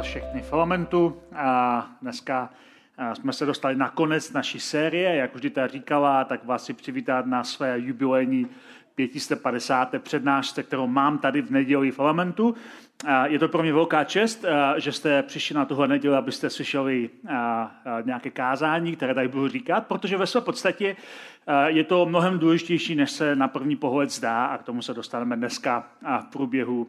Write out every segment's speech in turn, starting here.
Vás všechny v Elementu a dneska jsme se dostali na konec naší série. Jak už ta říkala, tak vás si přivítat na své jubilejní 550. přednášce, kterou mám tady v neděli v Elementu. Je to pro mě velká čest, že jste přišli na tuhle neděli, abyste slyšeli nějaké kázání, které tady budu říkat, protože ve své podstatě je to mnohem důležitější, než se na první pohled zdá a k tomu se dostaneme dneska v průběhu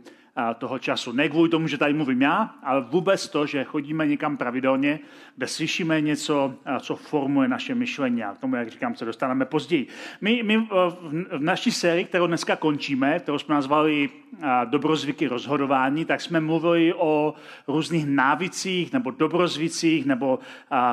toho času. Ne kvůli tomu, že tady mluvím já, ale vůbec to, že chodíme někam pravidelně, kde slyšíme něco, co formuje naše myšlení. A k tomu, jak říkám, se dostaneme později. My, my v naší sérii, kterou dneska končíme, kterou jsme nazvali Dobrozvyky rozhodování, tak jsme mluvili o různých návicích nebo dobrozvicích nebo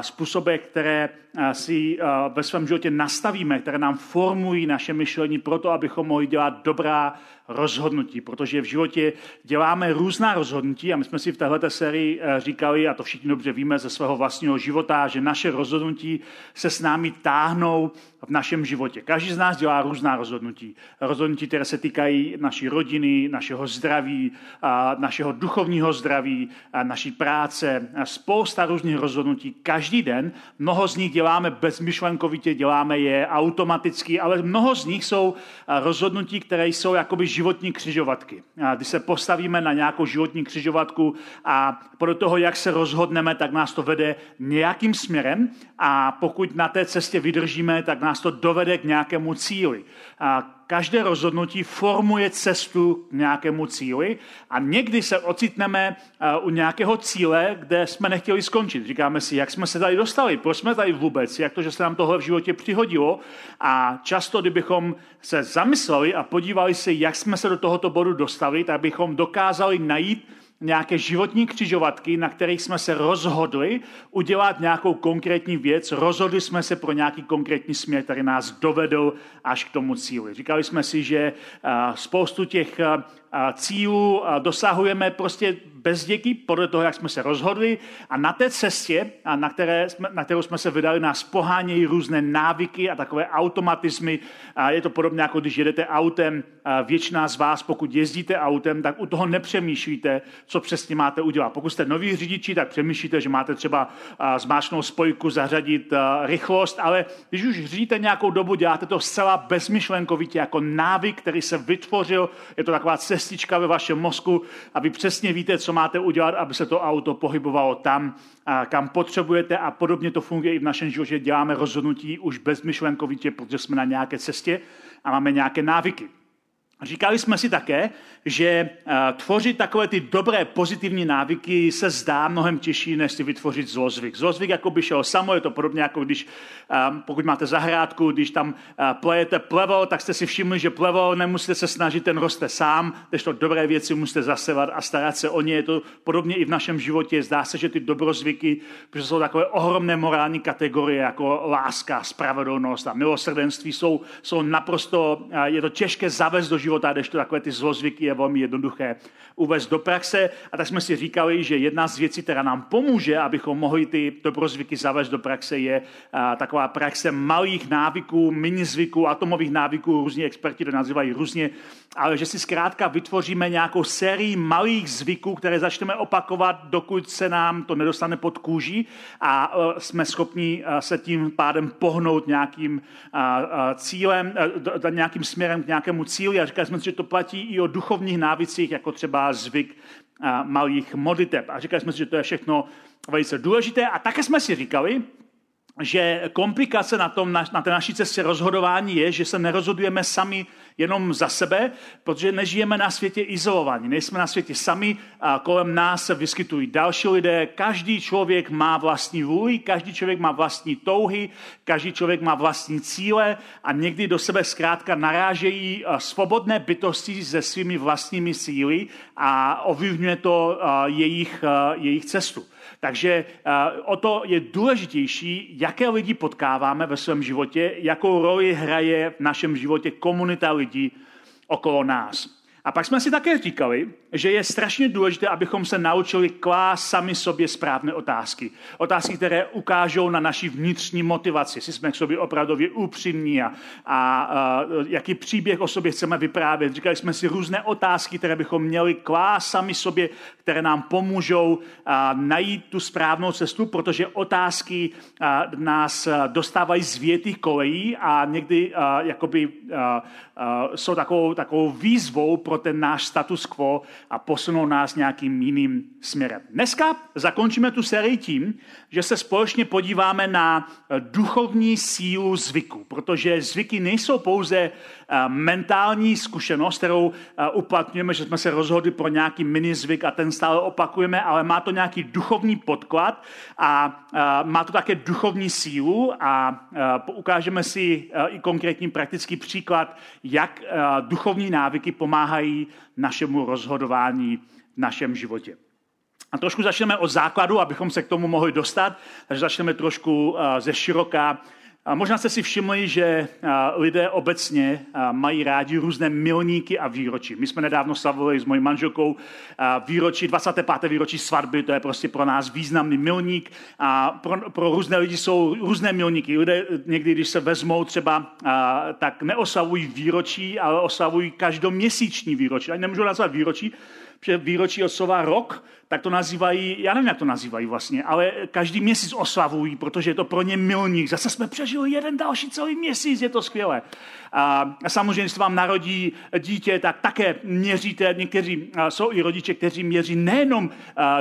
způsobech, které si ve svém životě nastavíme, které nám formují naše myšlení proto, abychom mohli dělat dobrá rozhodnutí, protože v životě děláme různá rozhodnutí a my jsme si v této sérii eh, říkali, a to všichni dobře víme ze svého vlastního života, že naše rozhodnutí se s námi táhnou v našem životě. Každý z nás dělá různá rozhodnutí. Rozhodnutí, které se týkají naší rodiny, našeho zdraví, našeho duchovního zdraví, naší práce, spousta různých rozhodnutí. Každý den mnoho z nich děláme bezmyšlenkovitě, děláme je automaticky, ale mnoho z nich jsou rozhodnutí, které jsou jakoby životní křižovatky. Když se postavíme na nějakou životní křižovatku a podle toho, jak se rozhodneme, tak nás to vede nějakým směrem a pokud na té cestě vydržíme, tak nás to dovede k nějakému cíli. A každé rozhodnutí formuje cestu k nějakému cíli a někdy se ocitneme u nějakého cíle, kde jsme nechtěli skončit. Říkáme si, jak jsme se tady dostali, proč jsme tady vůbec, jak to, že se nám tohle v životě přihodilo. A často, kdybychom se zamysleli a podívali se, jak jsme se do tohoto bodu dostali, tak bychom dokázali najít nějaké životní křižovatky, na kterých jsme se rozhodli udělat nějakou konkrétní věc, rozhodli jsme se pro nějaký konkrétní směr, který nás dovedl až k tomu cíli. Říkali jsme si, že spoustu těch cílů dosahujeme prostě bez děky, podle toho, jak jsme se rozhodli. A na té cestě, na, které jsme, na kterou jsme se vydali, nás pohánějí různé návyky a takové automatismy. A je to podobně, jako když jedete autem. Většina z vás, pokud jezdíte autem, tak u toho nepřemýšlíte, co přesně máte udělat. Pokud jste noví řidiči, tak přemýšlíte, že máte třeba zmáčknout spojku, zařadit rychlost, ale když už řídíte nějakou dobu, děláte to zcela bezmyšlenkovitě, jako návyk, který se vytvořil. Je to taková cestička ve vašem mozku a vy přesně víte, co máte udělat, aby se to auto pohybovalo tam, kam potřebujete a podobně to funguje i v našem životě. Děláme rozhodnutí už bezmyšlenkovitě, protože jsme na nějaké cestě a máme nějaké návyky. Říkali jsme si také, že eh, tvořit takové ty dobré pozitivní návyky se zdá mnohem těžší, než si vytvořit zlozvyk. Zlozvyk jako by šel samo, je to podobně jako když, eh, pokud máte zahrádku, když tam eh, plejete plevo, tak jste si všimli, že plevo nemusíte se snažit, ten roste sám, když to dobré věci musíte zasevat a starat se o ně. Je to podobně i v našem životě. Zdá se, že ty dobrozvyky, protože jsou takové ohromné morální kategorie, jako láska, spravedlnost a milosrdenství, jsou, jsou naprosto, je to těžké zavést do života, když to takové ty zlozvyky je velmi jednoduché uvést do praxe. A tak jsme si říkali, že jedna z věcí, která nám pomůže, abychom mohli ty dobrozvyky zavést do praxe, je taková praxe malých návyků, minizvyků, atomových návyků, různí experti to nazývají různě, ale že si zkrátka vytvoříme nějakou sérii malých zvyků, které začneme opakovat, dokud se nám to nedostane pod kůži a e, jsme schopni e, se tím pádem pohnout nějakým cílem, e, nějakým směrem k nějakému cíli. A říkali jsme si, že to platí i o duchovních návicích, jako třeba zvyk malých modliteb. A říkali jsme si, že to je všechno velice důležité. A také jsme si říkali, že komplikace na, tom, na, na té naší cestě rozhodování je, že se nerozhodujeme sami jenom za sebe, protože nežijeme na světě izolovaní, nejsme na světě sami, a kolem nás se vyskytují další lidé, každý člověk má vlastní vůli, každý člověk má vlastní touhy, každý člověk má vlastní cíle a někdy do sebe zkrátka narážejí svobodné bytosti se svými vlastními síly a ovlivňuje to jejich, jejich cestu. Takže o to je důležitější, jaké lidi potkáváme ve svém životě, jakou roli hraje v našem životě komunita lidí okolo nás. A pak jsme si také říkali, že je strašně důležité, abychom se naučili klást sami sobě správné otázky. Otázky, které ukážou na naši vnitřní motivaci, jestli jsme k sobě opravdově upřímní a, a, a jaký příběh o sobě chceme vyprávět. Říkali jsme si různé otázky, které bychom měli klást sami sobě, které nám pomůžou a, najít tu správnou cestu, protože otázky a, nás dostávají z větých kolejí a někdy a, jakoby, a, a, jsou takovou, takovou výzvou pro ten náš status quo, a posunou nás nějakým jiným směrem. Dneska zakončíme tu sérii tím, že se společně podíváme na duchovní sílu zvyku, protože zvyky nejsou pouze eh, mentální zkušenost, kterou eh, uplatňujeme, že jsme se rozhodli pro nějaký mini zvyk a ten stále opakujeme, ale má to nějaký duchovní podklad a eh, má to také duchovní sílu a ukážeme si i konkrétní praktický příklad, jak duchovní návyky pomáhají našemu rozhodování v našem životě. A trošku začneme od základu, abychom se k tomu mohli dostat, takže začneme trošku ze široka a možná jste si všimli, že lidé obecně mají rádi různé milníky a výročí. My jsme nedávno slavili s mojí manželkou výročí, 25. výročí svatby, to je prostě pro nás významný milník. A pro, pro různé lidi jsou různé milníky. Lidé někdy, když se vezmou třeba, tak neoslavují výročí, ale oslavují každoměsíční výročí. Ani nemůžu nazvat výročí, protože výročí od slova rok, tak to nazývají, já nevím, jak to nazývají vlastně, ale každý měsíc oslavují, protože je to pro ně milník. Zase jsme přežili jeden další celý měsíc, je to skvělé. A samozřejmě, když se vám narodí dítě, tak také měříte, někteří jsou i rodiče, kteří měří nejenom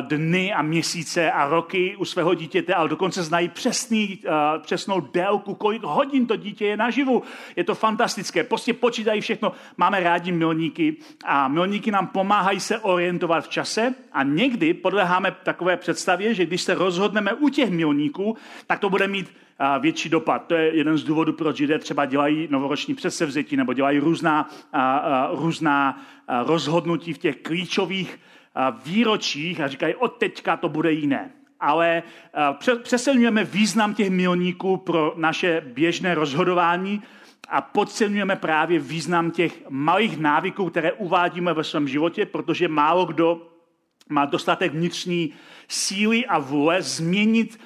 dny a měsíce a roky u svého dítěte, ale dokonce znají přesný, přesnou délku, kolik hodin to dítě je naživu. Je to fantastické. Prostě počítají všechno. Máme rádi milníky a milníky nám pomáhají se orientovat v čase a někdy podleháme takové představě, že když se rozhodneme u těch milníků, tak to bude mít větší dopad. To je jeden z důvodů, proč lidé třeba dělají novoroční předsevzetí nebo dělají různá, různá rozhodnutí v těch klíčových výročích a říkají, od teďka to bude jiné. Ale přesilňujeme význam těch milníků pro naše běžné rozhodování a podceňujeme právě význam těch malých návyků, které uvádíme ve svém životě, protože málo kdo má dostatek vnitřní síly a vůle změnit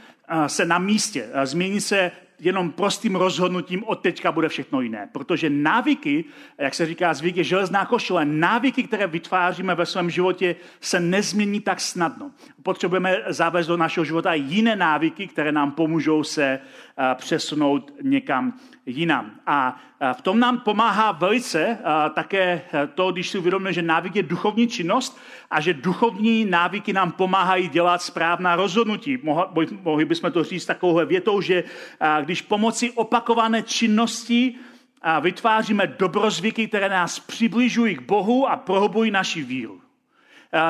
se na místě, změnit se jenom prostým rozhodnutím od teďka bude všechno jiné. Protože návyky, jak se říká, zvyk je železná košile, návyky, které vytváříme ve svém životě, se nezmění tak snadno. Potřebujeme zavést do našeho života jiné návyky, které nám pomůžou se přesunout někam jinam. A v tom nám pomáhá velice také to, když si uvědomíme, že návyk je duchovní činnost a že duchovní návyky nám pomáhají dělat správná rozhodnutí. Mohli bychom to říct takovouhle větou, že když pomocí opakované činnosti vytváříme dobrozvyky, které nás přibližují k Bohu a prohlubují naši víru.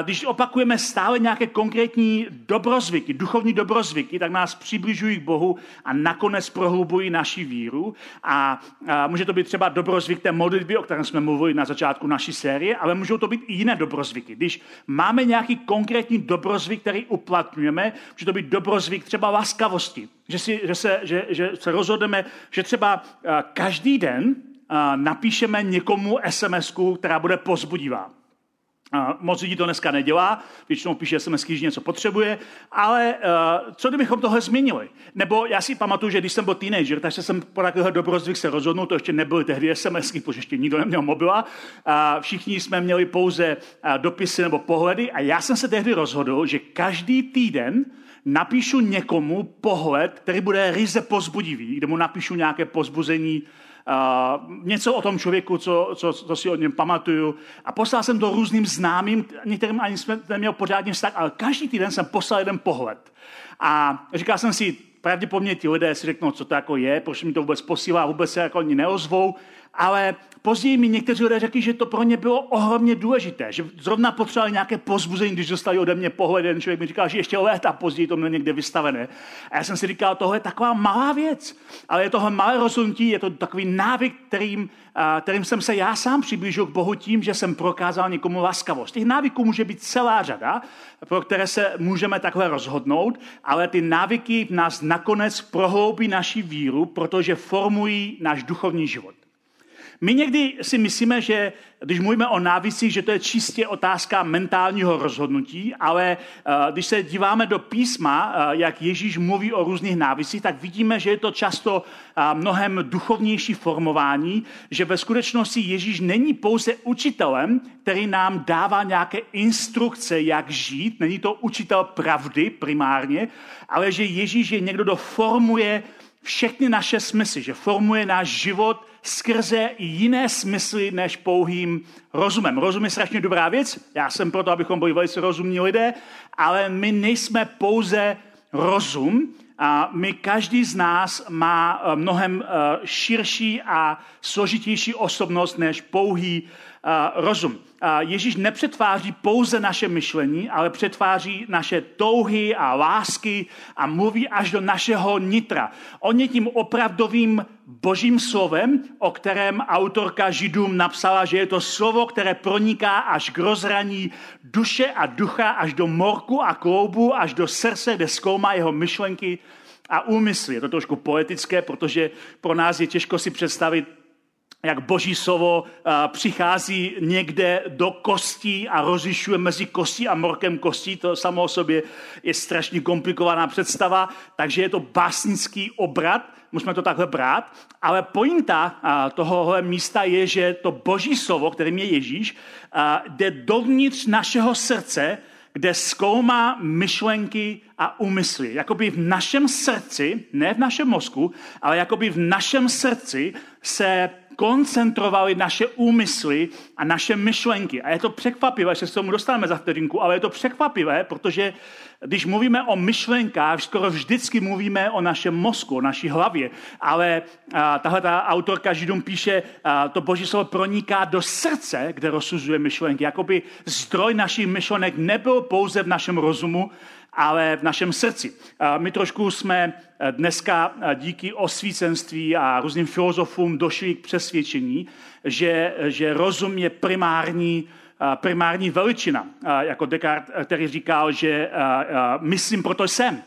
Když opakujeme stále nějaké konkrétní dobrozvyky, duchovní dobrozvyky, tak nás přibližují k Bohu a nakonec prohlubují naši víru. A, může to být třeba dobrozvyk té modlitby, o kterém jsme mluvili na začátku naší série, ale můžou to být i jiné dobrozvyky. Když máme nějaký konkrétní dobrozvyk, který uplatňujeme, může to být dobrozvyk třeba laskavosti. Že, si, že, se, že, že se rozhodneme, že třeba každý den napíšeme někomu sms která bude pozbudivá. Moc lidí to dneska nedělá, většinou píše SMS, když něco potřebuje, ale uh, co kdybychom tohle změnili? Nebo já si pamatuju, že když jsem byl teenager, tak jsem po takového dobrozvyk se rozhodnul, to ještě nebyly tehdy SMS, protože ještě nikdo neměl mobila, a všichni jsme měli pouze uh, dopisy nebo pohledy a já jsem se tehdy rozhodl, že každý týden napíšu někomu pohled, který bude ryze pozbudivý, kde mu napíšu nějaké pozbuzení, něco o tom člověku, co, co, co si o něm pamatuju. A poslal jsem to různým známým, některým ani jsme neměl pořádně vztah, ale každý týden jsem poslal jeden pohled. A říkal jsem si, pravděpodobně ti lidé si řeknou, co to jako je, proč mi to vůbec posílá, vůbec se jako ani neozvou. Ale později mi někteří lidé řekli, že to pro ně bylo ohromně důležité, že zrovna potřebovali nějaké pozbuzení, když dostali ode mě pohled, jeden člověk mi říkal, že ještě léta později to měl někde vystavené. A já jsem si říkal, tohle je taková malá věc, ale je tohle malé rozhodnutí, je to takový návyk, kterým, kterým jsem se já sám přiblížil k Bohu tím, že jsem prokázal někomu laskavost. Těch návyků může být celá řada, pro které se můžeme takhle rozhodnout, ale ty návyky v nás nakonec prohloubí naši víru, protože formují náš duchovní život. My někdy si myslíme, že když mluvíme o návisí, že to je čistě otázka mentálního rozhodnutí, ale eh, když se díváme do písma, eh, jak Ježíš mluví o různých návisích, tak vidíme, že je to často eh, mnohem duchovnější formování, že ve skutečnosti Ježíš není pouze učitelem, který nám dává nějaké instrukce, jak žít, není to učitel pravdy primárně, ale že Ježíš je někdo, kdo formuje všechny naše smysly, že formuje náš život skrze i jiné smysly než pouhým rozumem. Rozum je strašně dobrá věc, já jsem proto, abychom byli velice rozumní lidé, ale my nejsme pouze rozum, a my, každý z nás má eh, mnohem eh, širší a složitější osobnost než pouhý rozum. Ježíš nepřetváří pouze naše myšlení, ale přetváří naše touhy a lásky a mluví až do našeho nitra. On je tím opravdovým božím slovem, o kterém autorka Židům napsala, že je to slovo, které proniká až k rozhraní duše a ducha, až do morku a kloubu, až do srdce, kde zkoumá jeho myšlenky a úmysly. Je to trošku poetické, protože pro nás je těžko si představit jak boží slovo přichází někde do kostí a rozlišuje mezi kostí a morkem kostí. To samo o sobě je strašně komplikovaná představa, takže je to básnický obrat, musíme to takhle brát, ale pointa tohohle místa je, že to boží slovo, kterým je Ježíš, jde dovnitř našeho srdce, kde zkoumá myšlenky a úmysly. Jakoby v našem srdci, ne v našem mozku, ale jakoby v našem srdci se koncentrovali naše úmysly a naše myšlenky. A je to překvapivé, že se tomu dostaneme za vteřinku, ale je to překvapivé, protože když mluvíme o myšlenkách, skoro vždycky mluvíme o našem mozku, o naší hlavě. Ale tahle ta autorka Židům píše, a, to boží slovo proniká do srdce, kde rozsuzuje myšlenky. Jakoby zdroj našich myšlenek nebyl pouze v našem rozumu, ale v našem srdci. My trošku jsme eh, dneska eh, díky osvícenství a různým filozofům došli k přesvědčení, že, že rozum je primární eh, primární veličina, jako Descartes, který říkal, že myslím, proto jsem.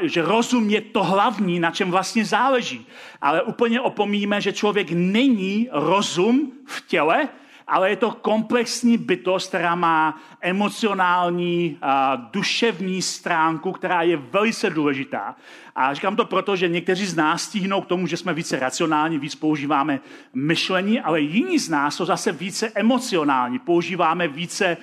Že rozum je to hlavní, na čem vlastně záleží. Ale úplně opomíme, že člověk není rozum v těle, ale je to komplexní bytost, která má emocionální, a duševní stránku, která je velice důležitá. A říkám to proto, že někteří z nás stíhnou k tomu, že jsme více racionální, víc používáme myšlení, ale jiní z nás jsou zase více emocionální, používáme více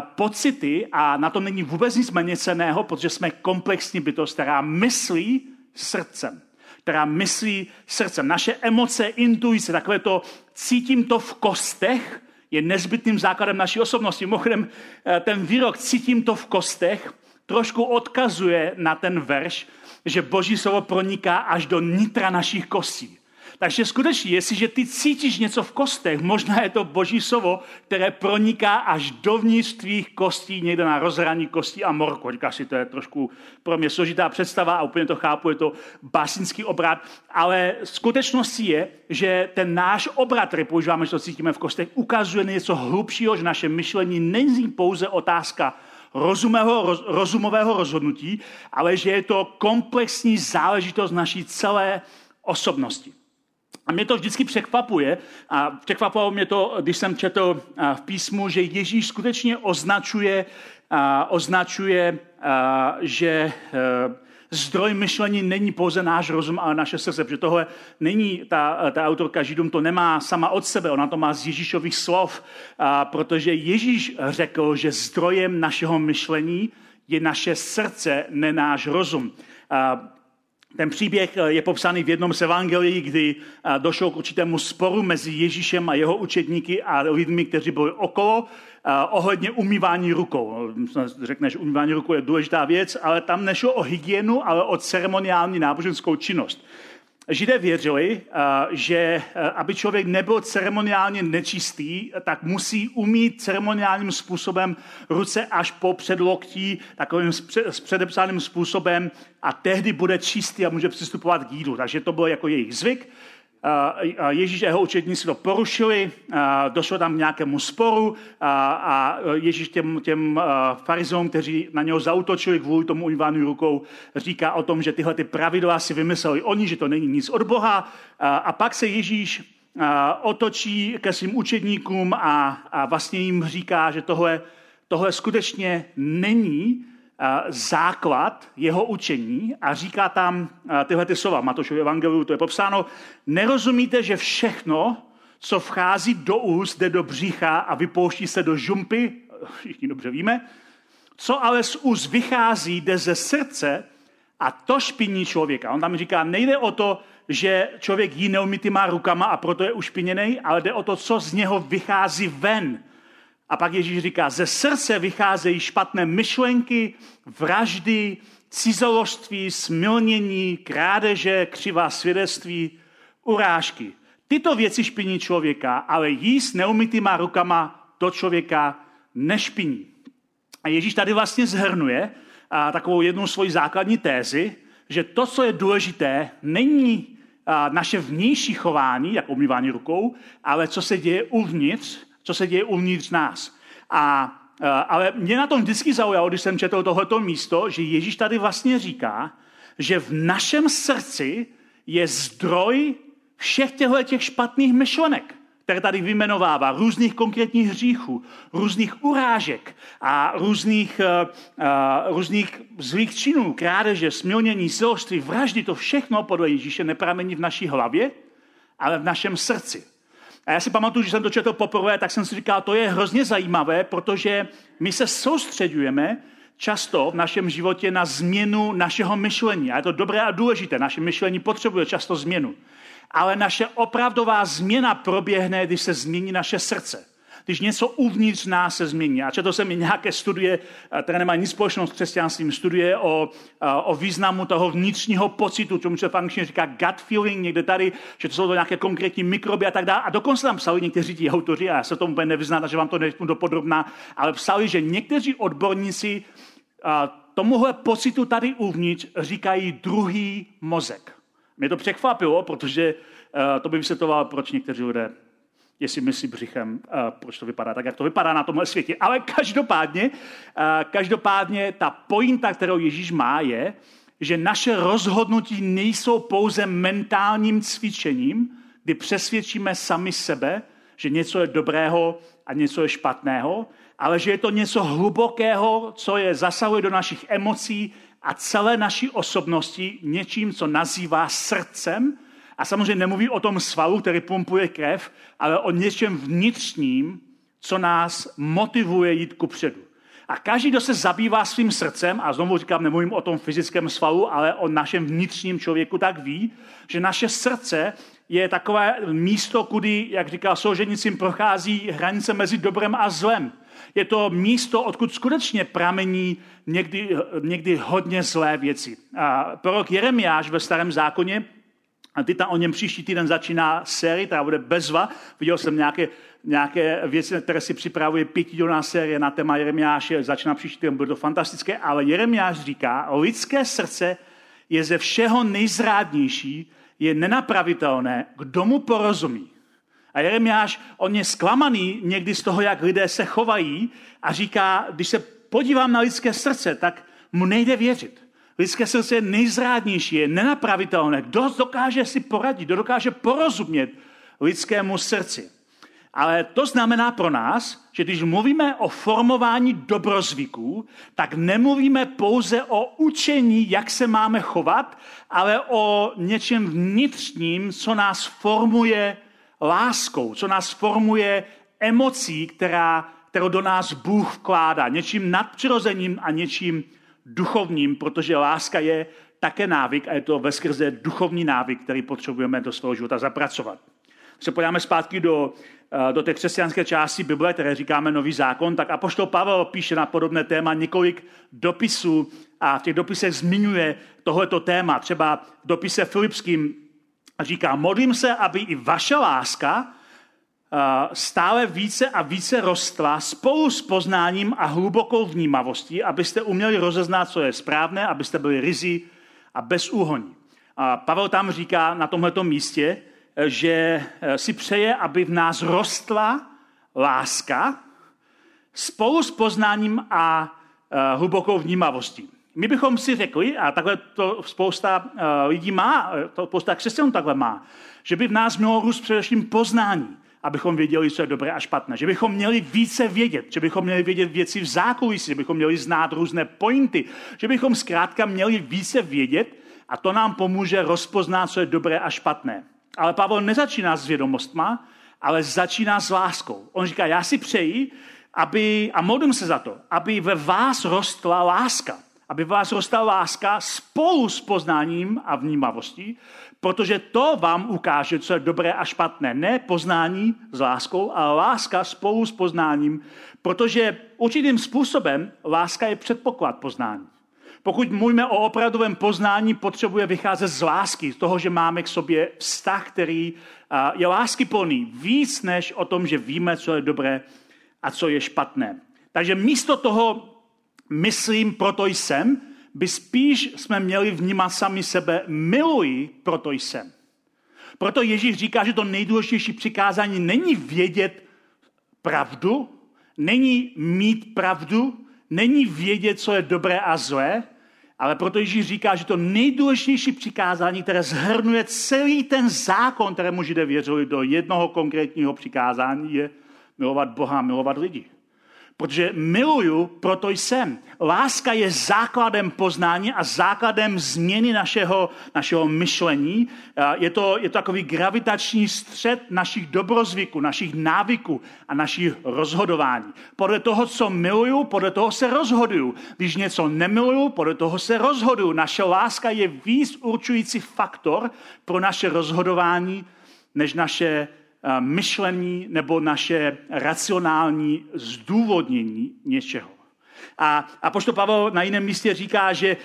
pocity a na tom není vůbec nic méně ceného, protože jsme komplexní bytost, která myslí srdcem která myslí srdcem. Naše emoce, intuice, takové to cítím to v kostech, je nezbytným základem naší osobnosti. Mimochodem, eh, ten výrok cítím to v kostech trošku odkazuje na ten verš, že Boží slovo proniká až do nitra našich kostí. Takže skutečně, jestliže ty cítíš něco v kostech, možná je to boží slovo, které proniká až dovnitř tvých kostí, někde na rozhraní kostí a morku. Říkáš si, to je trošku pro mě složitá představa a úplně to chápu, je to básnický obrat, ale skutečností je, že ten náš obrat, který používáme, že to cítíme v kostech, ukazuje něco hlubšího, že naše myšlení není pouze otázka rozumého, roz, rozumového rozhodnutí, ale že je to komplexní záležitost naší celé osobnosti. A mě to vždycky překvapuje a překvapilo mě to, když jsem četl v písmu, že Ježíš skutečně označuje, označuje že e, zdroj myšlení není pouze náš rozum, ale naše srdce, protože tohle není, ta, ta autorka Židům to nemá sama od sebe, ona to má z Ježíšových slov, protože Ježíš řekl, že zdrojem našeho myšlení je naše srdce, ne náš rozum. Ten příběh eh, je popsaný v jednom z evangelií, kdy eh, došlo k určitému sporu mezi Ježíšem a jeho učedníky a lidmi, kteří byli okolo, eh, ohledně umývání rukou. Řekneš, umývání rukou je důležitá věc, ale tam nešlo o hygienu, ale o ceremoniální náboženskou činnost. Židé věřili, že aby člověk nebyl ceremoniálně nečistý, tak musí umít ceremoniálním způsobem ruce až po předloktí, takovým s předepsaným způsobem a tehdy bude čistý a může přistupovat k jídlu. Takže to byl jako jejich zvyk. Ježíš a jeho učedníci to porušili, došlo tam k nějakému sporu a Ježíš těm, těm farizům, kteří na něho zautočili kvůli tomu umývání rukou, říká o tom, že tyhle ty pravidla si vymysleli oni, že to není nic od Boha. A pak se Ježíš otočí ke svým učedníkům a, a vlastně jim říká, že tohle, tohle skutečně není základ jeho učení a říká tam tyhle ty slova. Matošovi evangeliu to je popsáno. Nerozumíte, že všechno, co vchází do úst, jde do břicha a vypouští se do žumpy, všichni dobře víme, co ale z úst vychází, jde ze srdce a to špiní člověka. On tam říká, nejde o to, že člověk jí neumytýma rukama a proto je ušpiněný, ale jde o to, co z něho vychází ven. A pak Ježíš říká, ze srdce vycházejí špatné myšlenky, vraždy, cizoložství, smilnění, krádeže, křivá svědectví, urážky. Tyto věci špiní člověka, ale jíst neumytýma rukama to člověka nešpiní. A Ježíš tady vlastně zhrnuje a, takovou jednu svoji základní tézi, že to, co je důležité, není a, naše vnější chování, jako umývání rukou, ale co se děje uvnitř co se děje uvnitř nás. A, ale mě na tom vždycky zaujalo, když jsem četl tohoto místo, že Ježíš tady vlastně říká, že v našem srdci je zdroj všech těchto těch špatných myšlenek, které tady vyjmenovává, různých konkrétních hříchů, různých urážek a různých, uh, různých zlých činů, krádeže, smilnění, siloství, vraždy, to všechno podle Ježíše nepramení v naší hlavě, ale v našem srdci. A já si pamatuju, že jsem to četl poprvé, tak jsem si říkal, to je hrozně zajímavé, protože my se soustředujeme často v našem životě na změnu našeho myšlení. A je to dobré a důležité. Naše myšlení potřebuje často změnu. Ale naše opravdová změna proběhne, když se změní naše srdce když něco uvnitř nás se změní. A četl jsem i nějaké studie, které nemají nic společného s křesťanstvím, studie o, o významu toho vnitřního pocitu, čemu se angličtině říká gut feeling, někde tady, že to jsou to nějaké konkrétní mikroby a tak dále. A dokonce tam psali někteří ti autoři, a já se tomu úplně nevyznám, že vám to neřeknu dopodrobná, ale psali, že někteří odborníci tomuhle pocitu tady uvnitř říkají druhý mozek. Mě to překvapilo, protože to by vysvětlovalo, proč někteří lidé jestli myslí břichem, proč to vypadá tak, jak to vypadá na tomhle světě. Ale každopádně, každopádně ta pointa, kterou Ježíš má, je, že naše rozhodnutí nejsou pouze mentálním cvičením, kdy přesvědčíme sami sebe, že něco je dobrého a něco je špatného, ale že je to něco hlubokého, co je zasahuje do našich emocí a celé naší osobnosti něčím, co nazývá srdcem a samozřejmě nemluví o tom svalu, který pumpuje krev, ale o něčem vnitřním, co nás motivuje jít ku předu. A každý, kdo se zabývá svým srdcem, a znovu říkám, nemluvím o tom fyzickém svalu, ale o našem vnitřním člověku, tak ví, že naše srdce je takové místo, kudy, jak říká Solženicím, prochází hranice mezi dobrem a zlem. Je to místo, odkud skutečně pramení někdy, někdy hodně zlé věci. A prorok Jeremiáš ve starém zákoně a ty tam o něm příští týden začíná série, která bude bezva. Viděl jsem nějaké, nějaké věci, které si připravuje pětidílná série na téma Jeremiáše, začíná příští týden, bude to fantastické, ale Jeremiáš říká, lidské srdce je ze všeho nejzrádnější, je nenapravitelné, kdo mu porozumí. A Jeremiáš, on je zklamaný někdy z toho, jak lidé se chovají a říká, když se podívám na lidské srdce, tak mu nejde věřit. Lidské srdce je nejzrádnější, je nenapravitelné. Kdo dokáže si poradit, kdo dokáže porozumět lidskému srdci. Ale to znamená pro nás, že když mluvíme o formování dobrozvyků, tak nemluvíme pouze o učení, jak se máme chovat, ale o něčem vnitřním, co nás formuje láskou, co nás formuje emocí, která, kterou do nás Bůh vkládá. Něčím nadpřirozeným a něčím duchovním, protože láska je také návyk a je to veskrze duchovní návyk, který potřebujeme do svého života zapracovat. Když se podíváme zpátky do, eh, do té křesťanské části Bible, které říkáme Nový zákon, tak Apoštol Pavel píše na podobné téma několik dopisů a v těch dopisech zmiňuje tohleto téma. Třeba v dopise Filipským říká, modlím se, aby i vaše láska stále více a více rostla spolu s poznáním a hlubokou vnímavostí, abyste uměli rozeznat, co je správné, abyste byli rizí a bezúhoní. A Pavel tam říká na tomto místě, že si přeje, aby v nás rostla láska spolu s poznáním a hlubokou vnímavostí. My bychom si řekli, a takhle to spousta lidí má, to spousta křesťanů takhle má, že by v nás mělo růst především poznání abychom věděli, co je dobré a špatné. Že bychom měli více vědět, že bychom měli vědět věci v zákulisí, že bychom měli znát různé pointy, že bychom zkrátka měli více vědět a to nám pomůže rozpoznat, co je dobré a špatné. Ale Pavel nezačíná s vědomostma, ale začíná s láskou. On říká, já si přeji, aby, a modlím se za to, aby ve vás rostla láska. Aby vás rostla láska spolu s poznáním a vnímavostí, Protože to vám ukáže, co je dobré a špatné. Ne poznání s láskou, ale láska spolu s poznáním, protože určitým způsobem láska je předpoklad poznání. Pokud mluvíme o opravdovém poznání, potřebuje vycházet z lásky, z toho, že máme k sobě vztah, který je láskyplný, víc než o tom, že víme, co je dobré a co je špatné. Takže místo toho myslím, proto jsem, by spíš jsme měli vnímat sami sebe, miluji, proto jsem. Proto Ježíš říká, že to nejdůležitější přikázání není vědět pravdu, není mít pravdu, není vědět, co je dobré a zlé, ale proto Ježíš říká, že to nejdůležitější přikázání, které zhrnuje celý ten zákon, kterému židé věřili do jednoho konkrétního přikázání, je milovat Boha, milovat lidi. Protože miluju, proto jsem. Láska je základem poznání a základem změny našeho, našeho myšlení. Je to, je to takový gravitační střed našich dobrozvyků, našich návyků a našich rozhodování. Podle toho, co miluju, podle toho se rozhoduju. Když něco nemiluju, podle toho se rozhoduju. Naše láska je víc určující faktor pro naše rozhodování, než naše myšlení nebo naše racionální zdůvodnění něčeho. A, a pošto Pavel na jiném místě říká, že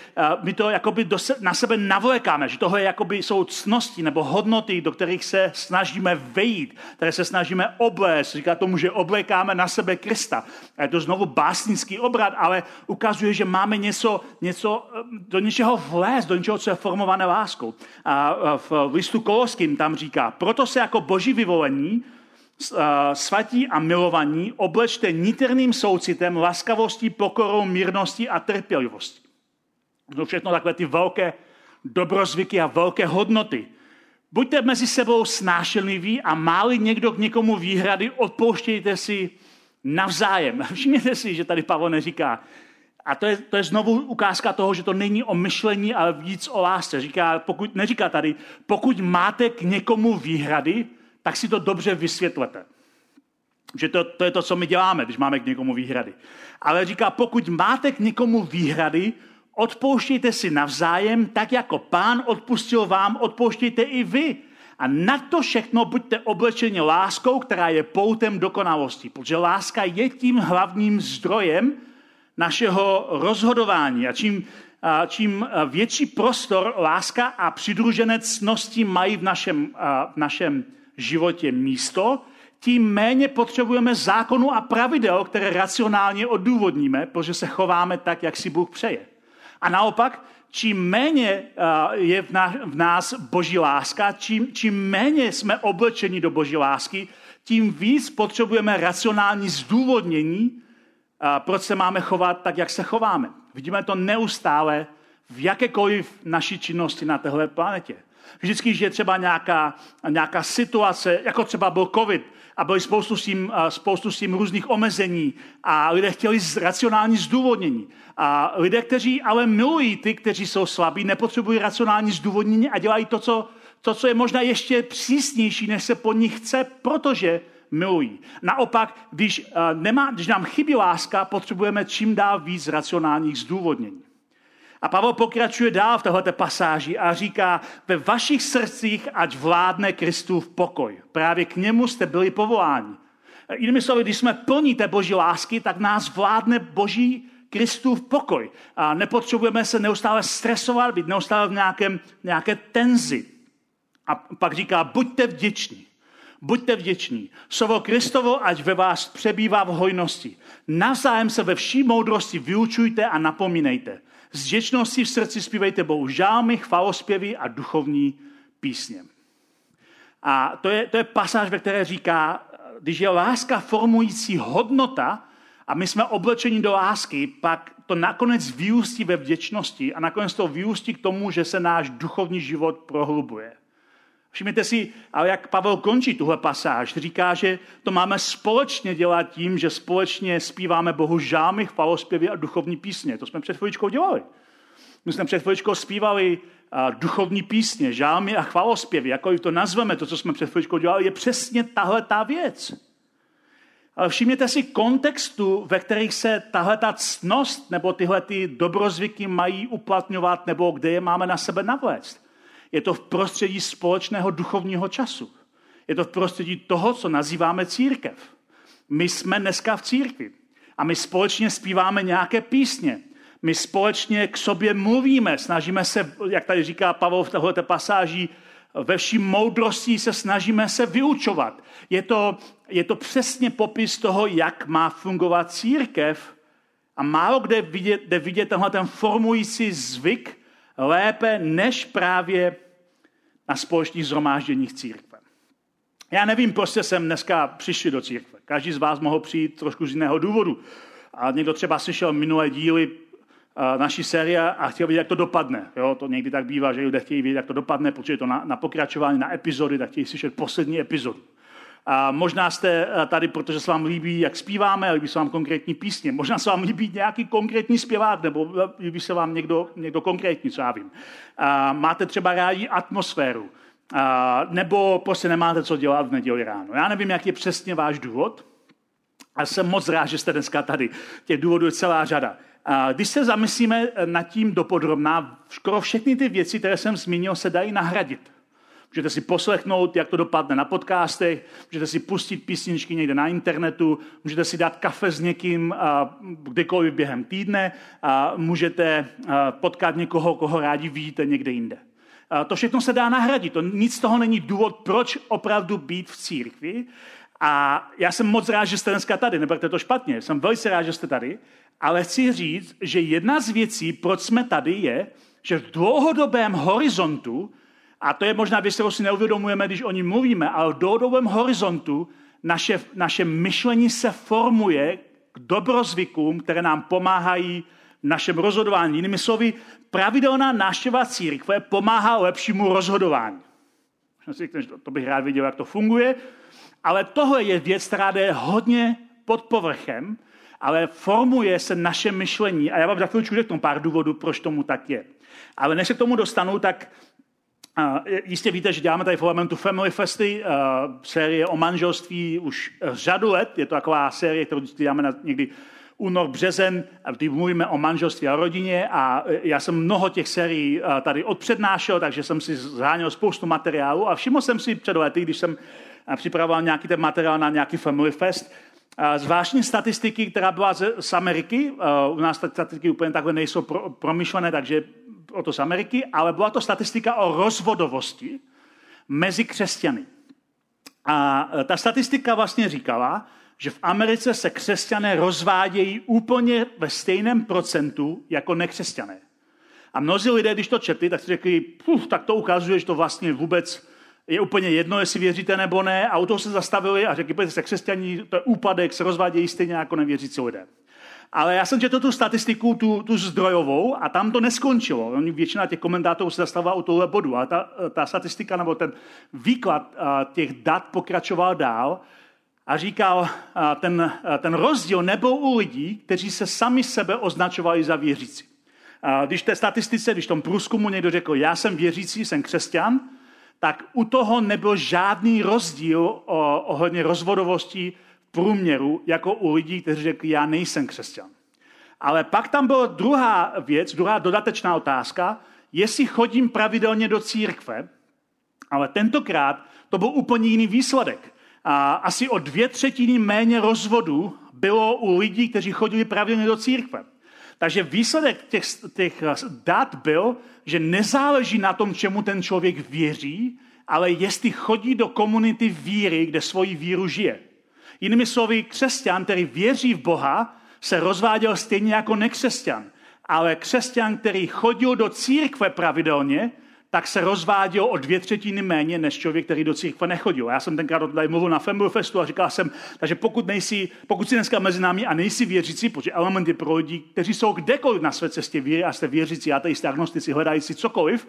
my to jakoby do se, na sebe navlékáme, že toho je jakoby jsou cnosti nebo hodnoty, do kterých se snažíme vejít, které se snažíme oblést. Říká tomu, že oblékáme na sebe Krista. A je to znovu básnický obrat, ale ukazuje, že máme něco, něco eh, do něčeho vlézt, do něčeho, co je formované láskou. A v listu Koloským tam říká, proto se jako boží vyvolení svatí a milovaní oblečte niterným soucitem, laskavostí, pokorou, mírností a trpělivostí. To všechno takové ty velké dobrozvyky a velké hodnoty. Buďte mezi sebou snášenliví a máli někdo k někomu výhrady, odpouštějte si navzájem. Všimněte si, že tady Pavel neříká, a to je, to je znovu ukázka toho, že to není o myšlení, ale víc o lásce. Říká, pokud, neříká tady, pokud máte k někomu výhrady, tak si to dobře vysvětlete. Že to, to je to, co my děláme, když máme k někomu výhrady. Ale říká, pokud máte k někomu výhrady, odpouštějte si navzájem, tak jako pán odpustil vám, odpouštějte i vy. A na to všechno buďte oblečeni láskou, která je poutem dokonalosti. Protože láska je tím hlavním zdrojem našeho rozhodování. A čím, a čím větší prostor láska a přidružené cnosti mají v našem, v našem životě místo, tím méně potřebujeme zákonu a pravidel, které racionálně odůvodníme, protože se chováme tak, jak si Bůh přeje. A naopak, čím méně je v nás boží láska, čím, čím méně jsme oblečeni do boží lásky, tím víc potřebujeme racionální zdůvodnění, proč se máme chovat tak, jak se chováme. Vidíme to neustále v jakékoliv naší činnosti na téhle planetě. Vždycky, že je třeba nějaká, nějaká situace, jako třeba byl covid, a byly spoustu s, tím, spoustu s tím různých omezení a lidé chtěli racionální zdůvodnění. A lidé, kteří ale milují ty, kteří jsou slabí, nepotřebují racionální zdůvodnění a dělají to, co, to, co je možná ještě přísnější, než se po nich chce, protože milují. Naopak, když, nemá, když nám chybí láska, potřebujeme čím dál víc racionálních zdůvodnění. A Pavel pokračuje dál v této pasáži a říká, ve vašich srdcích ať vládne Kristův pokoj. Právě k němu jste byli povoláni. Jinými slovy, když jsme plní té boží lásky, tak nás vládne boží Kristův pokoj. A nepotřebujeme se neustále stresovat, být neustále v nějakém, nějaké tenzi. A pak říká, buďte vděční. Buďte vděční. Slovo Kristovo, ať ve vás přebývá v hojnosti. Navzájem se ve vší moudrosti vyučujte a napomínejte. Z vděčnosti v srdci zpívejte Bohu žálmy, chvalospěvy a duchovní písně. A to je, to je pasáž, ve které říká, když je láska formující hodnota a my jsme oblečeni do lásky, pak to nakonec vyústí ve vděčnosti a nakonec to vyústí k tomu, že se náš duchovní život prohlubuje. Všimněte si, ale jak Pavel končí tuhle pasáž, říká, že to máme společně dělat tím, že společně zpíváme Bohu žámy, chvalospěvy a duchovní písně. To jsme před chvíličkou dělali. My jsme před chvíličkou zpívali duchovní písně, žámy a chvalospěvy, jako to nazveme, to, co jsme před chvíličkou dělali, je přesně tahle ta věc. Ale všimněte si kontextu, ve kterých se tahle ta ctnost nebo tyhle ty dobrozvyky mají uplatňovat, nebo kde je máme na sebe navléct. Je to v prostředí společného duchovního času. Je to v prostředí toho, co nazýváme církev. My jsme dneska v církvi a my společně zpíváme nějaké písně. My společně k sobě mluvíme, snažíme se, jak tady říká Pavel v této pasáži, ve vší moudrosti se snažíme se vyučovat. Je to, je to přesně popis toho, jak má fungovat církev a málo kde vidět, kde vidět tenhle ten formující zvyk lépe než právě na společných zhromážděních církve. Já nevím, proč jsem dneska přišli do církve. Každý z vás mohl přijít trošku z jiného důvodu. A někdo třeba slyšel minulé díly naší série a chtěl vidět, jak to dopadne. Jo, to někdy tak bývá, že lidé chtějí vidět, jak to dopadne, protože je to na, na pokračování, na epizody, tak chtějí slyšet poslední epizodu. A možná jste tady, protože se vám líbí, jak zpíváme, líbí se vám konkrétní písně. Možná se vám líbí nějaký konkrétní zpěvák, nebo líbí se vám někdo, někdo konkrétní, co já vím. A máte třeba rádi atmosféru, a, nebo prostě nemáte co dělat v neděli ráno. Já nevím, jak je přesně váš důvod, a jsem moc rád, že jste dneska tady. Těch důvodů je celá řada. A když se zamyslíme nad tím dopodrobná, skoro všechny ty věci, které jsem zmínil, se dají nahradit. Můžete si poslechnout, jak to dopadne na podcastech, můžete si pustit písničky někde na internetu, můžete si dát kafe s někým kdykoliv během týdne a můžete potkat někoho, koho rádi vidíte někde jinde. To všechno se dá nahradit. To, nic z toho není důvod, proč opravdu být v církvi. A já jsem moc rád, že jste dneska tady, neberte to špatně, jsem velice rád, že jste tady, ale chci říct, že jedna z věcí, proč jsme tady, je, že v dlouhodobém horizontu a to je možná věc, kterou si neuvědomujeme, když o ní mluvíme, ale v dlouhodobém horizontu naše, naše myšlení se formuje k dobrozvykům, které nám pomáhají v našem rozhodování. Jinými slovy, pravidelná návštěva církve pomáhá lepšímu rozhodování. To bych rád viděl, jak to funguje, ale tohle je věc, která jde hodně pod povrchem, ale formuje se naše myšlení. A já vám za chvíli řeknu pár důvodů, proč tomu tak je. Ale než se k tomu dostanu, tak Jistě víte, že děláme tady v Elementu Family Festy, uh, série o manželství už řadu let. Je to taková série, kterou děláme na někdy únor, březen, kdy mluvíme o manželství a rodině. A já jsem mnoho těch sérií tady odpřednášel, takže jsem si zháněl spoustu materiálu. A všiml jsem si před lety, když jsem připravoval nějaký ten materiál na nějaký Family Fest, zvláštní statistiky, která byla z, Ameriky, u nás statistiky úplně takhle nejsou pro, promyšlené, takže o to z Ameriky, ale byla to statistika o rozvodovosti mezi křesťany. A e, ta statistika vlastně říkala, že v Americe se křesťané rozvádějí úplně ve stejném procentu jako nekřesťané. A mnozí lidé, když to četli, tak si řekli, tak to ukazuje, že to vlastně vůbec je úplně jedno, jestli věříte nebo ne. A u toho se zastavili a řekli, že se křesťaní, to je úpadek, se rozvádějí stejně jako nevěřící lidé. Ale já jsem četl tu statistiku, tu, tu zdrojovou, a tam to neskončilo. Většina těch komentátorů se zastavila u tohle bodu, ale ta, ta statistika nebo ten výklad těch dat pokračoval dál a říkal, ten, ten rozdíl nebyl u lidí, kteří se sami sebe označovali za věřící. Když té statistice, když tom průzkumu někdo řekl, já jsem věřící, jsem křesťan, tak u toho nebyl žádný rozdíl ohledně rozvodovosti průměru jako u lidí, kteří řekli, já nejsem křesťan. Ale pak tam byla druhá věc, druhá dodatečná otázka, jestli chodím pravidelně do církve, ale tentokrát to byl úplně jiný výsledek. A asi o dvě třetiny méně rozvodů bylo u lidí, kteří chodili pravidelně do církve. Takže výsledek těch, těch dat byl, že nezáleží na tom, čemu ten člověk věří, ale jestli chodí do komunity víry, kde svoji víru žije. Jinými slovy, křesťan, který věří v Boha, se rozváděl stejně jako nekřesťan. Ale křesťan, který chodil do církve pravidelně, tak se rozváděl o dvě třetiny méně než člověk, který do církve nechodil. Já jsem tenkrát tady mluvil na Festu a říkal jsem, takže pokud, nejsi, pokud jsi dneska mezi námi a nejsi věřící, protože element je pro lidi, kteří jsou kdekoliv na své cestě víry a jste věřící, a tady jste agnostici, hledající cokoliv,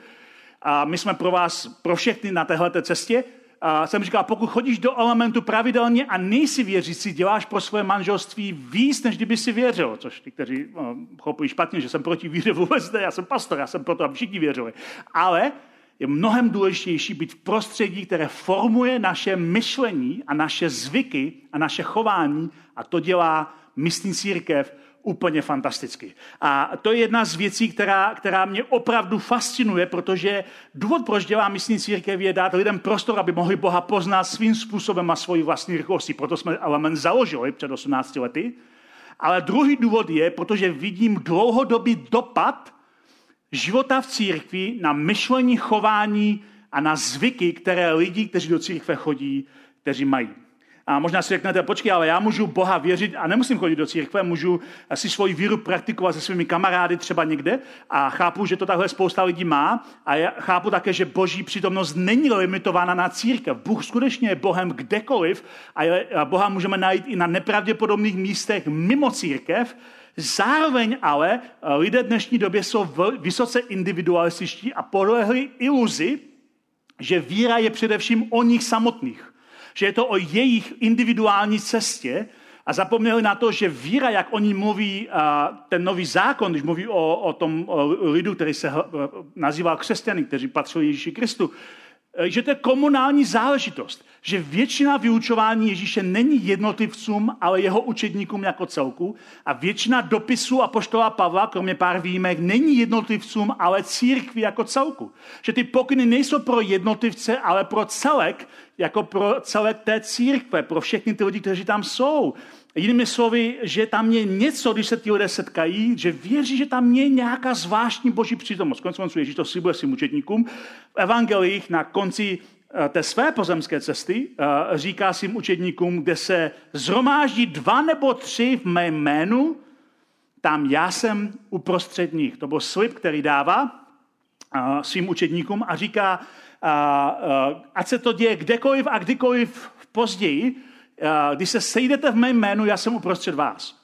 a my jsme pro vás, pro všechny na téhle cestě, a jsem říkal, pokud chodíš do elementu pravidelně a nejsi věřící, děláš pro své manželství víc, než kdyby si věřil. Což ty, kteří no, chopují špatně, že jsem proti víře vůbec ne, já jsem pastor, já jsem proto, aby všichni věřili. Ale je mnohem důležitější být v prostředí, které formuje naše myšlení a naše zvyky a naše chování a to dělá místní církev úplně fantasticky. A to je jedna z věcí, která, která mě opravdu fascinuje, protože důvod, proč dělá místní církev, je dát lidem prostor, aby mohli Boha poznat svým způsobem a svojí vlastní rychlostí. Proto jsme element založili před 18 lety. Ale druhý důvod je, protože vidím dlouhodobý dopad života v církvi na myšlení, chování a na zvyky, které lidi, kteří do církve chodí, kteří mají. A možná si řeknete, počkej, ale já můžu Boha věřit a nemusím chodit do církve, můžu si svoji víru praktikovat se svými kamarády třeba někde. A chápu, že to takhle spousta lidí má. A já chápu také, že boží přítomnost není limitována na církev. Bůh skutečně je Bohem kdekoliv a Boha můžeme najít i na nepravděpodobných místech mimo církev, Zároveň ale lidé dnešní době jsou vysoce individualističtí a podlehli iluzi, že víra je především o nich samotných že je to o jejich individuální cestě a zapomněli na to, že víra, jak oni mluví, ten nový zákon, když mluví o, o tom lidu, který se nazývá křesťany, kteří patří Ježíši Kristu, že to je komunální záležitost, že většina vyučování Ježíše není jednotlivcům, ale jeho učedníkům jako celku a většina dopisů poštola Pavla, kromě pár výjimek, není jednotlivcům, ale církvi jako celku. Že ty pokyny nejsou pro jednotlivce, ale pro celek, jako pro celek té církve, pro všechny ty lidi, kteří tam jsou. Jinými slovy, že tam je něco, když se ti lidé setkají, že věří, že tam je nějaká zvláštní boží přítomnost. Konec konců Ježíš to slibuje svým učetníkům. V evangelích na konci eh, té své pozemské cesty eh, říká svým učedníkům, kde se zhromáždí dva nebo tři v mém jménu, tam já jsem uprostřed nich. To byl slib, který dává eh, svým učedníkům a říká, ať se to děje kdekoliv a kdykoliv později, když se sejdete v mém jménu, já jsem uprostřed vás.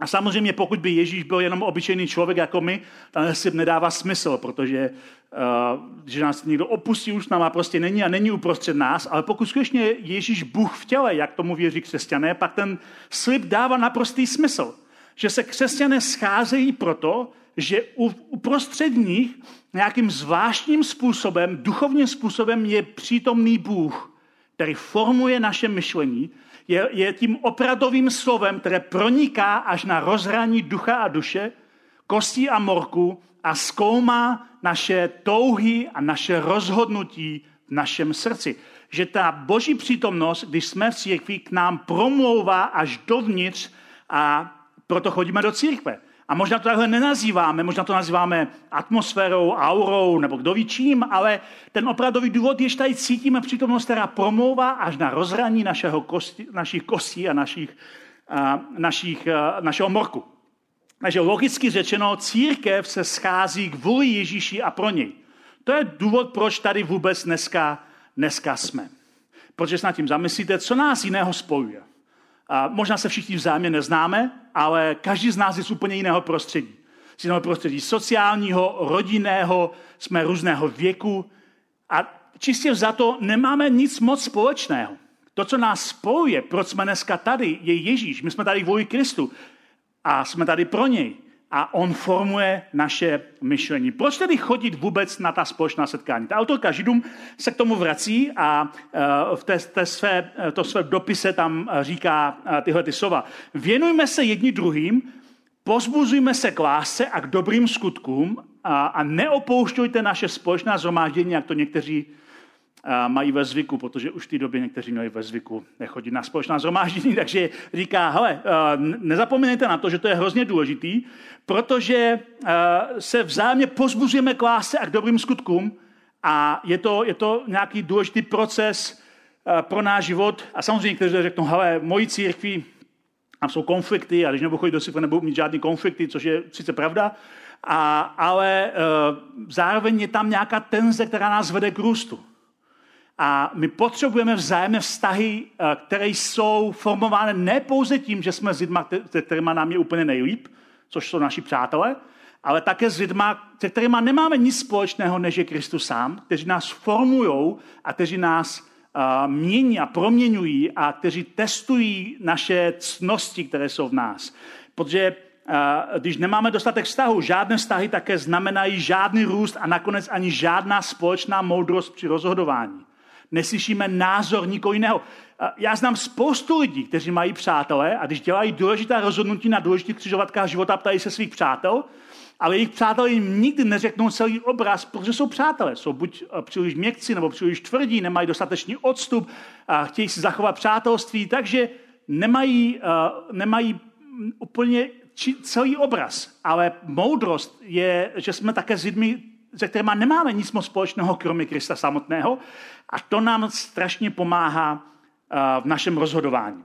A samozřejmě, pokud by Ježíš byl jenom obyčejný člověk jako my, ten slib nedává smysl, protože uh, že nás někdo opustí, už nám prostě není a není uprostřed nás, ale pokud skutečně Ježíš Bůh v těle, jak tomu věří křesťané, pak ten slib dává naprostý smysl. Že se křesťané scházejí proto, že uprostřed nich nějakým zvláštním způsobem, duchovním způsobem je přítomný Bůh který formuje naše myšlení, je, je tím opravdovým slovem, které proniká až na rozhraní ducha a duše, kostí a morku a zkoumá naše touhy a naše rozhodnutí v našem srdci. Že ta boží přítomnost, když jsme v církvi, k nám promlouvá až dovnitř a proto chodíme do církve. A možná to takhle nenazýváme, možná to nazýváme atmosférou, aurou, nebo kdo ví čím, ale ten opravdový důvod že tady cítíme přítomnost, která promlouvá až na rozhraní našeho kosti, našich kostí a našich, a, našich, a, našeho morku. Takže logicky řečeno, církev se schází k vůli Ježíši a pro něj. To je důvod, proč tady vůbec dneska, dneska jsme. Protože se nad tím zamyslíte, co nás jiného spojuje. Možná se všichni vzájemně neznáme, ale každý z nás je z úplně jiného prostředí. Z jiného prostředí sociálního, rodinného, jsme různého věku a čistě za to nemáme nic moc společného. To, co nás spojuje, proč jsme dneska tady, je Ježíš. My jsme tady kvůli Kristu a jsme tady pro něj a on formuje naše myšlení. Proč tedy chodit vůbec na ta společná setkání? Ta autorka Židům se k tomu vrací a e, v té, té své, e, to své dopise tam e, říká tyhle ty slova. Věnujme se jedni druhým, pozbuzujme se k lásce a k dobrým skutkům a, a neopoušťujte naše společná zhromáždění, jak to někteří mají ve zvyku, protože už v té době někteří měli ve zvyku nechodit na společná zhromáždění, takže říká, hele, nezapomeňte na to, že to je hrozně důležitý, protože se vzájemně pozbuzujeme k lásce a k dobrým skutkům a je to, je to nějaký důležitý proces pro náš život. A samozřejmě někteří řeknou, hele, mojí církvi, tam jsou konflikty a když nebudu chodit do církve, nebudu mít žádný konflikty, což je sice pravda, a, ale uh, zároveň je tam nějaká tenze, která nás vede k růstu. A my potřebujeme vzájemné vztahy, uh, které jsou formovány ne pouze tím, že jsme s lidmi, se kterými nám je úplně nejlíp, což jsou naši přátelé, ale také s lidmi, se kterými nemáme nic společného, než je Kristus sám, kteří nás formují a kteří nás uh, mění a proměňují a kteří testují naše cnosti, které jsou v nás. Protože když nemáme dostatek vztahu, žádné vztahy také znamenají žádný růst a nakonec ani žádná společná moudrost při rozhodování. Neslyšíme názor nikoho jiného. Já znám spoustu lidí, kteří mají přátelé a když dělají důležitá rozhodnutí na důležitých křižovatkách života, ptají se svých přátel, ale jejich přátelé jim nikdy neřeknou celý obraz, protože jsou přátelé. Jsou buď příliš měkci nebo příliš tvrdí, nemají dostatečný odstup, a chtějí si zachovat přátelství, takže nemají, nemají úplně celý obraz. Ale moudrost je, že jsme také s lidmi, se kterými nemáme nic moc společného, kromě Krista samotného. A to nám strašně pomáhá v našem rozhodování.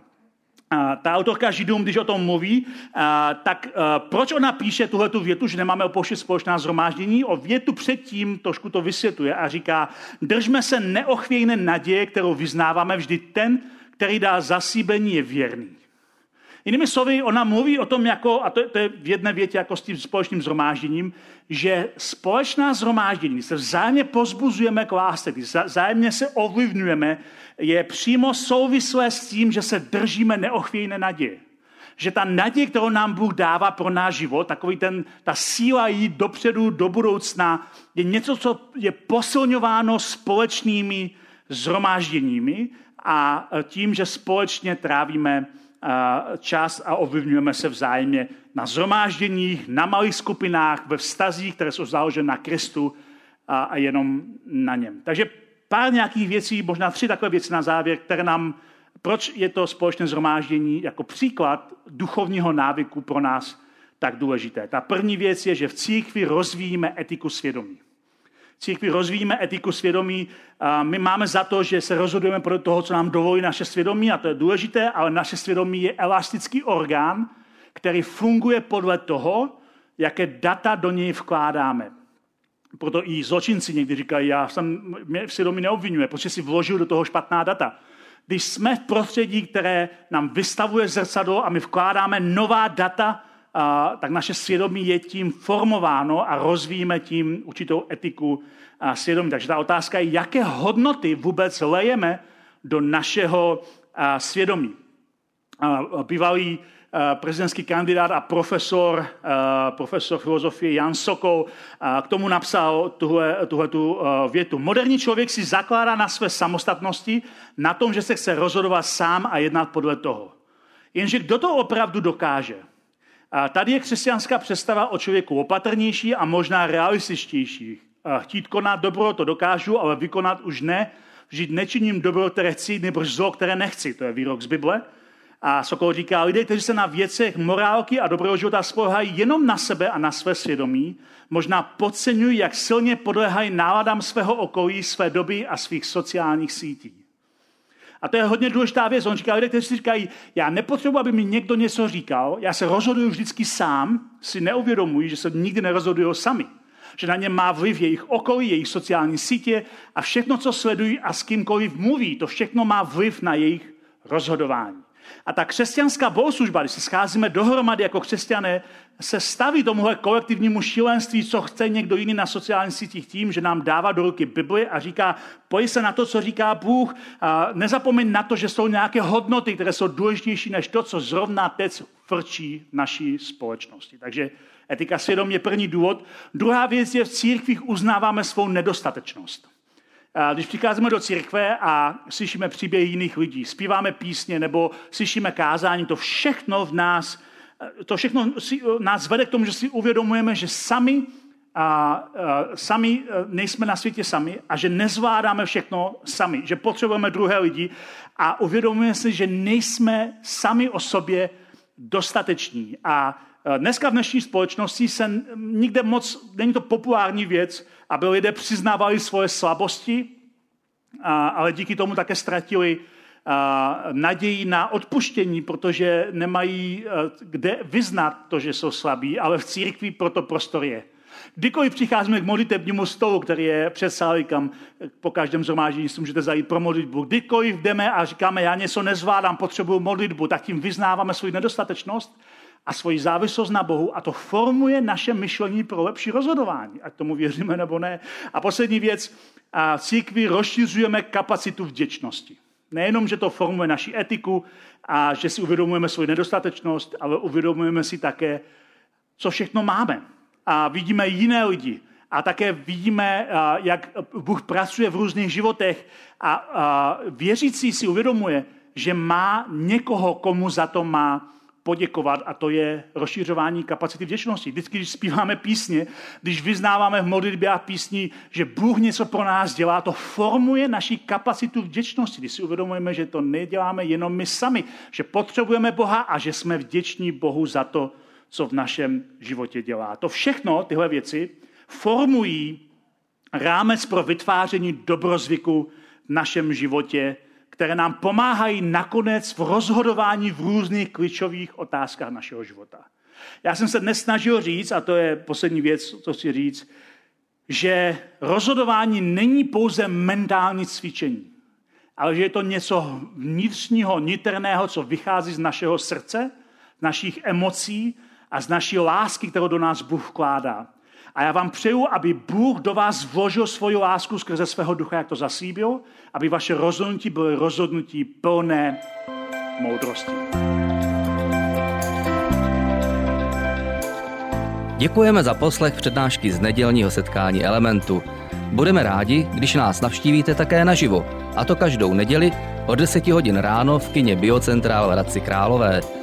Ta autorka Židům, když o tom mluví, tak proč ona píše tuhle větu, že nemáme opouštět společná zhromáždění? O větu předtím trošku to vysvětluje a říká, držme se neochvějné naděje, kterou vyznáváme vždy ten, který dá zasíbení, je věrný. Jinými slovy, ona mluví o tom, jako, a to je, to je v jedné větě jako s tím společným zhromážděním, že společná zhromáždění, se vzájemně pozbuzujeme k lásce, když vzájemně se ovlivňujeme, je přímo souvislé s tím, že se držíme neochvějné naděje. Že ta naděje, kterou nám Bůh dává pro náš život, takový ten, ta síla jít dopředu, do budoucna, je něco, co je posilňováno společnými zhromážděními a tím, že společně trávíme čas a ovlivňujeme se vzájemně na zhromážděních, na malých skupinách, ve vztazích, které jsou založeny na Kristu a, a jenom na něm. Takže pár nějakých věcí, možná tři takové věci na závěr, které nám, proč je to společné zhromáždění jako příklad duchovního návyku pro nás tak důležité. Ta první věc je, že v církvi rozvíjíme etiku svědomí církvi rozvíjíme etiku svědomí. A my máme za to, že se rozhodujeme podle toho, co nám dovolí naše svědomí, a to je důležité, ale naše svědomí je elastický orgán, který funguje podle toho, jaké data do něj vkládáme. Proto i zločinci někdy říkají, já jsem mě svědomí neobvinuje, protože si vložil do toho špatná data. Když jsme v prostředí, které nám vystavuje zrcadlo a my vkládáme nová data tak naše svědomí je tím formováno a rozvíjíme tím určitou etiku svědomí. Takže ta otázka je, jaké hodnoty vůbec lejeme do našeho svědomí. Bývalý prezidentský kandidát a profesor, profesor filozofie Jan Sokol k tomu napsal tuhle, tuhle tu větu. Moderní člověk si zakládá na své samostatnosti, na tom, že se chce rozhodovat sám a jednat podle toho. Jenže kdo to opravdu dokáže? A tady je křesťanská představa o člověku opatrnější a možná realističtější. Chtít konat dobro, to dokážu, ale vykonat už ne. Žít nečiním dobro, které chci, nebo zlo, které nechci. To je výrok z Bible. A Sokol říká, lidé, kteří se na věcech morálky a dobrého života spolehají jenom na sebe a na své svědomí, možná podceňují, jak silně podléhají náladám svého okolí, své doby a svých sociálních sítí. A to je hodně důležitá věc. On říká, lidé, kteří si říkají, já nepotřebuji, aby mi někdo něco říkal, já se rozhoduju vždycky sám, si neuvědomují, že se nikdy nerozhodují sami. Že na ně má vliv jejich okolí, jejich sociální sítě a všechno, co sledují a s kýmkoliv mluví, to všechno má vliv na jejich rozhodování. A ta křesťanská bohoslužba, když se scházíme dohromady jako křesťané, se staví tomuhle kolektivnímu šílenství, co chce někdo jiný na sociálních sítích tím, že nám dává do ruky Bibli a říká, pojď se na to, co říká Bůh, a nezapomeň na to, že jsou nějaké hodnoty, které jsou důležitější než to, co zrovna teď frčí naší společnosti. Takže etika svědomí je první důvod. Druhá věc je, v církvích uznáváme svou nedostatečnost. Když přicházíme do církve a slyšíme příběhy jiných lidí, zpíváme písně nebo slyšíme kázání, to všechno v nás, to všechno nás vede k tomu, že si uvědomujeme, že sami, a, a, sami nejsme na světě sami a že nezvládáme všechno sami, že potřebujeme druhé lidi a uvědomujeme si, že nejsme sami o sobě dostateční. A dneska v dnešní společnosti se nikde moc, není to populární věc, aby lidé přiznávali svoje slabosti, ale díky tomu také ztratili naději na odpuštění, protože nemají kde vyznat to, že jsou slabí, ale v církvi proto prostor je. Kdykoliv přicházíme k modlitebnímu stolu, který je před sály, kam po každém zhromáždění si můžete zajít pro modlitbu, kdykoliv jdeme a říkáme, já něco nezvládám, potřebuju modlitbu, tak tím vyznáváme svou nedostatečnost a svoji závislost na Bohu a to formuje naše myšlení pro lepší rozhodování, ať tomu věříme nebo ne. A poslední věc, a církvi rozšiřujeme kapacitu vděčnosti. Nejenom, že to formuje naši etiku a že si uvědomujeme svoji nedostatečnost, ale uvědomujeme si také, co všechno máme a vidíme jiné lidi. A také vidíme, jak Bůh pracuje v různých životech a věřící si uvědomuje, že má někoho, komu za to má poděkovat a to je rozšiřování kapacity vděčnosti. Vždycky, když zpíváme písně, když vyznáváme v modlitbě a písni, že Bůh něco pro nás dělá, to formuje naši kapacitu vděčnosti. Když si uvědomujeme, že to neděláme jenom my sami, že potřebujeme Boha a že jsme vděční Bohu za to, co v našem životě dělá. To všechno, tyhle věci, formují rámec pro vytváření dobrozvyku v našem životě, které nám pomáhají nakonec v rozhodování v různých klíčových otázkách našeho života. Já jsem se dnes snažil říct, a to je poslední věc, co chci říct, že rozhodování není pouze mentální cvičení, ale že je to něco vnitřního, niterného, co vychází z našeho srdce, našich emocí a z naší lásky, kterou do nás Bůh vkládá. A já vám přeju, aby Bůh do vás vložil svoji lásku skrze svého ducha, jak to zasíbil, aby vaše rozhodnutí byly rozhodnutí plné moudrosti. Děkujeme za poslech přednášky z nedělního setkání Elementu. Budeme rádi, když nás navštívíte také naživo, a to každou neděli od 10 hodin ráno v kině Biocentrál v Hradci Králové.